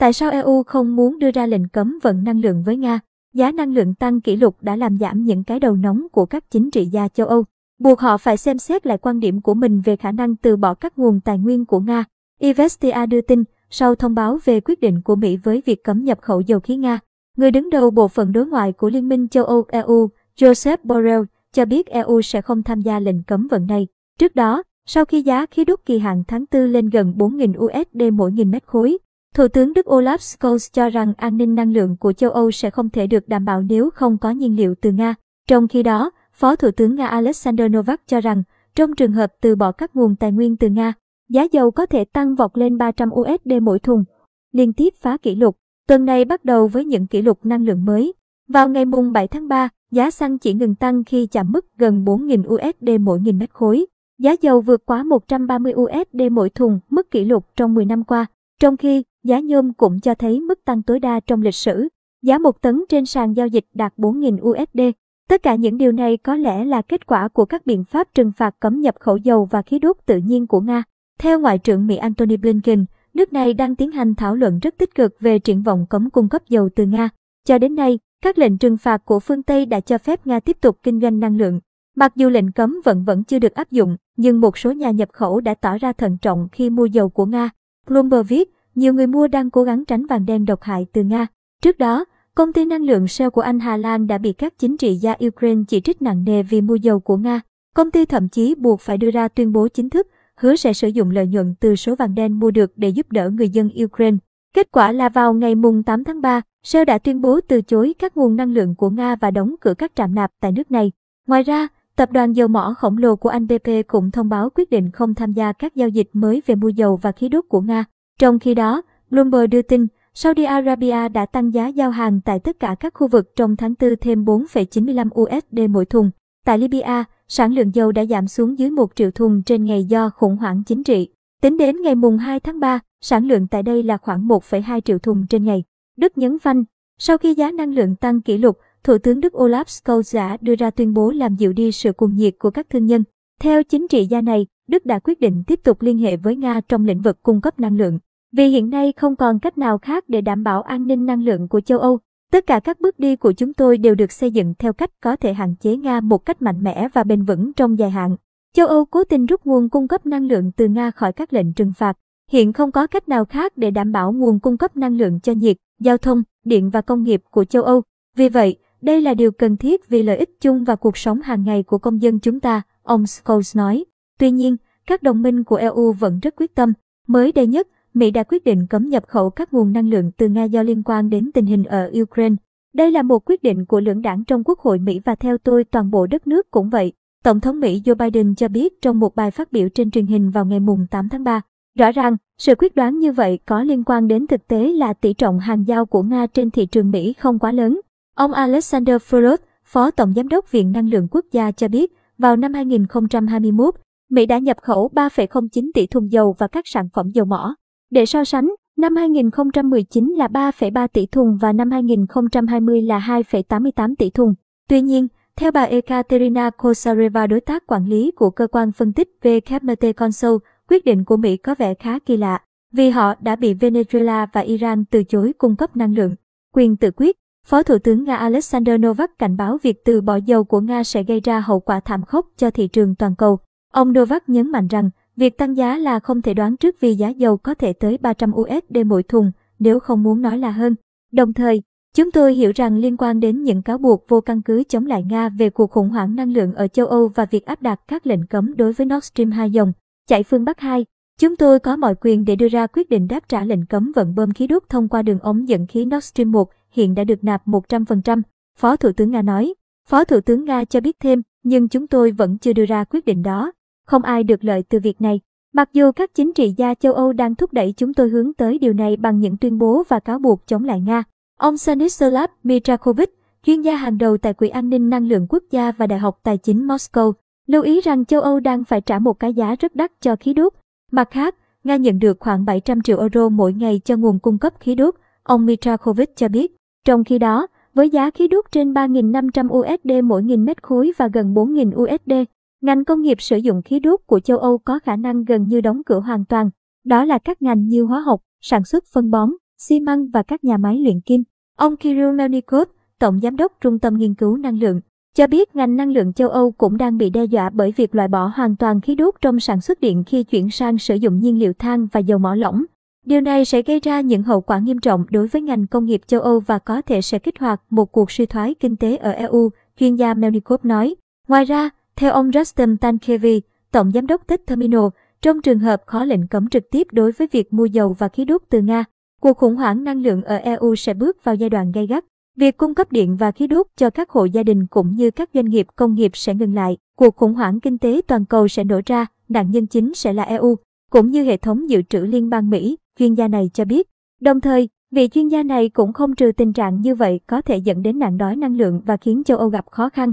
Tại sao EU không muốn đưa ra lệnh cấm vận năng lượng với Nga? Giá năng lượng tăng kỷ lục đã làm giảm những cái đầu nóng của các chính trị gia châu Âu, buộc họ phải xem xét lại quan điểm của mình về khả năng từ bỏ các nguồn tài nguyên của Nga. Ivestia đưa tin, sau thông báo về quyết định của Mỹ với việc cấm nhập khẩu dầu khí Nga, người đứng đầu bộ phận đối ngoại của Liên minh châu Âu EU, Joseph Borrell, cho biết EU sẽ không tham gia lệnh cấm vận này. Trước đó, sau khi giá khí đốt kỳ hạn tháng 4 lên gần 4.000 USD mỗi nghìn mét khối, Thủ tướng Đức Olaf Scholz cho rằng an ninh năng lượng của châu Âu sẽ không thể được đảm bảo nếu không có nhiên liệu từ Nga. Trong khi đó, Phó Thủ tướng Nga Alexander Novak cho rằng, trong trường hợp từ bỏ các nguồn tài nguyên từ Nga, giá dầu có thể tăng vọt lên 300 USD mỗi thùng, liên tiếp phá kỷ lục. Tuần này bắt đầu với những kỷ lục năng lượng mới. Vào ngày mùng 7 tháng 3, giá xăng chỉ ngừng tăng khi chạm mức gần 4.000 USD mỗi nghìn mét khối. Giá dầu vượt quá 130 USD mỗi thùng, mức kỷ lục trong 10 năm qua. Trong khi, giá nhôm cũng cho thấy mức tăng tối đa trong lịch sử. Giá một tấn trên sàn giao dịch đạt 4.000 USD. Tất cả những điều này có lẽ là kết quả của các biện pháp trừng phạt cấm nhập khẩu dầu và khí đốt tự nhiên của Nga. Theo Ngoại trưởng Mỹ Antony Blinken, nước này đang tiến hành thảo luận rất tích cực về triển vọng cấm cung cấp dầu từ Nga. Cho đến nay, các lệnh trừng phạt của phương Tây đã cho phép Nga tiếp tục kinh doanh năng lượng. Mặc dù lệnh cấm vẫn vẫn chưa được áp dụng, nhưng một số nhà nhập khẩu đã tỏ ra thận trọng khi mua dầu của Nga. Bloomberg viết, nhiều người mua đang cố gắng tránh vàng đen độc hại từ Nga. Trước đó, công ty năng lượng Shell của Anh Hà Lan đã bị các chính trị gia Ukraine chỉ trích nặng nề vì mua dầu của Nga. Công ty thậm chí buộc phải đưa ra tuyên bố chính thức, hứa sẽ sử dụng lợi nhuận từ số vàng đen mua được để giúp đỡ người dân Ukraine. Kết quả là vào ngày mùng 8 tháng 3, Shell đã tuyên bố từ chối các nguồn năng lượng của Nga và đóng cửa các trạm nạp tại nước này. Ngoài ra, tập đoàn dầu mỏ khổng lồ của Anh BP cũng thông báo quyết định không tham gia các giao dịch mới về mua dầu và khí đốt của Nga. Trong khi đó, Bloomberg đưa tin, Saudi Arabia đã tăng giá giao hàng tại tất cả các khu vực trong tháng 4 thêm 4,95 USD mỗi thùng. Tại Libya, sản lượng dầu đã giảm xuống dưới 1 triệu thùng trên ngày do khủng hoảng chính trị. Tính đến ngày mùng 2 tháng 3, sản lượng tại đây là khoảng 1,2 triệu thùng trên ngày. Đức nhấn phanh, sau khi giá năng lượng tăng kỷ lục, Thủ tướng Đức Olaf Scholz đã đưa ra tuyên bố làm dịu đi sự cuồng nhiệt của các thương nhân. Theo chính trị gia này, Đức đã quyết định tiếp tục liên hệ với Nga trong lĩnh vực cung cấp năng lượng. Vì hiện nay không còn cách nào khác để đảm bảo an ninh năng lượng của châu Âu. Tất cả các bước đi của chúng tôi đều được xây dựng theo cách có thể hạn chế Nga một cách mạnh mẽ và bền vững trong dài hạn. Châu Âu cố tình rút nguồn cung cấp năng lượng từ Nga khỏi các lệnh trừng phạt. Hiện không có cách nào khác để đảm bảo nguồn cung cấp năng lượng cho nhiệt, giao thông, điện và công nghiệp của châu Âu. Vì vậy, đây là điều cần thiết vì lợi ích chung và cuộc sống hàng ngày của công dân chúng ta, ông Scholes nói. Tuy nhiên, các đồng minh của EU vẫn rất quyết tâm. Mới đây nhất, Mỹ đã quyết định cấm nhập khẩu các nguồn năng lượng từ Nga do liên quan đến tình hình ở Ukraine. Đây là một quyết định của lưỡng đảng trong Quốc hội Mỹ và theo tôi toàn bộ đất nước cũng vậy. Tổng thống Mỹ Joe Biden cho biết trong một bài phát biểu trên truyền hình vào ngày 8 tháng 3. Rõ ràng, sự quyết đoán như vậy có liên quan đến thực tế là tỷ trọng hàng giao của Nga trên thị trường Mỹ không quá lớn. Ông Alexander Furlot, Phó Tổng Giám đốc Viện Năng lượng Quốc gia cho biết, vào năm 2021, Mỹ đã nhập khẩu 3,09 tỷ thùng dầu và các sản phẩm dầu mỏ. Để so sánh, năm 2019 là 3,3 tỷ thùng và năm 2020 là 2,88 tỷ thùng. Tuy nhiên, theo bà Ekaterina Kosareva đối tác quản lý của cơ quan phân tích WMT Consult, quyết định của Mỹ có vẻ khá kỳ lạ, vì họ đã bị Venezuela và Iran từ chối cung cấp năng lượng. Quyền tự quyết, Phó Thủ tướng Nga Alexander Novak cảnh báo việc từ bỏ dầu của Nga sẽ gây ra hậu quả thảm khốc cho thị trường toàn cầu. Ông Novak nhấn mạnh rằng, việc tăng giá là không thể đoán trước vì giá dầu có thể tới 300 USD mỗi thùng, nếu không muốn nói là hơn. Đồng thời, chúng tôi hiểu rằng liên quan đến những cáo buộc vô căn cứ chống lại Nga về cuộc khủng hoảng năng lượng ở châu Âu và việc áp đặt các lệnh cấm đối với Nord Stream 2 dòng, chạy phương Bắc 2, chúng tôi có mọi quyền để đưa ra quyết định đáp trả lệnh cấm vận bơm khí đốt thông qua đường ống dẫn khí Nord Stream 1 hiện đã được nạp 100%, Phó Thủ tướng Nga nói. Phó Thủ tướng Nga cho biết thêm, nhưng chúng tôi vẫn chưa đưa ra quyết định đó. Không ai được lợi từ việc này. Mặc dù các chính trị gia châu Âu đang thúc đẩy chúng tôi hướng tới điều này bằng những tuyên bố và cáo buộc chống lại Nga. Ông Stanislav Mitrakovic, chuyên gia hàng đầu tại Quỹ an ninh năng lượng quốc gia và Đại học Tài chính Moscow, lưu ý rằng châu Âu đang phải trả một cái giá rất đắt cho khí đốt. Mặt khác, Nga nhận được khoảng 700 triệu euro mỗi ngày cho nguồn cung cấp khí đốt, ông Mitrakovic cho biết. Trong khi đó, với giá khí đốt trên 3.500 USD mỗi nghìn mét khối và gần 4.000 USD, ngành công nghiệp sử dụng khí đốt của châu Âu có khả năng gần như đóng cửa hoàn toàn. Đó là các ngành như hóa học, sản xuất phân bón, xi măng và các nhà máy luyện kim. Ông Kirill Melnikov, Tổng Giám đốc Trung tâm Nghiên cứu Năng lượng, cho biết ngành năng lượng châu Âu cũng đang bị đe dọa bởi việc loại bỏ hoàn toàn khí đốt trong sản xuất điện khi chuyển sang sử dụng nhiên liệu than và dầu mỏ lỏng. Điều này sẽ gây ra những hậu quả nghiêm trọng đối với ngành công nghiệp châu Âu và có thể sẽ kích hoạt một cuộc suy thoái kinh tế ở EU, chuyên gia Melnikov nói. Ngoài ra, theo ông Rustem Tankevi, Tổng Giám đốc Tech Terminal, trong trường hợp khó lệnh cấm trực tiếp đối với việc mua dầu và khí đốt từ Nga, cuộc khủng hoảng năng lượng ở EU sẽ bước vào giai đoạn gay gắt. Việc cung cấp điện và khí đốt cho các hộ gia đình cũng như các doanh nghiệp công nghiệp sẽ ngừng lại. Cuộc khủng hoảng kinh tế toàn cầu sẽ nổ ra, nạn nhân chính sẽ là EU, cũng như hệ thống dự trữ liên bang Mỹ, chuyên gia này cho biết. Đồng thời, vị chuyên gia này cũng không trừ tình trạng như vậy có thể dẫn đến nạn đói năng lượng và khiến châu Âu gặp khó khăn.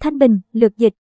Thanh Bình, lược dịch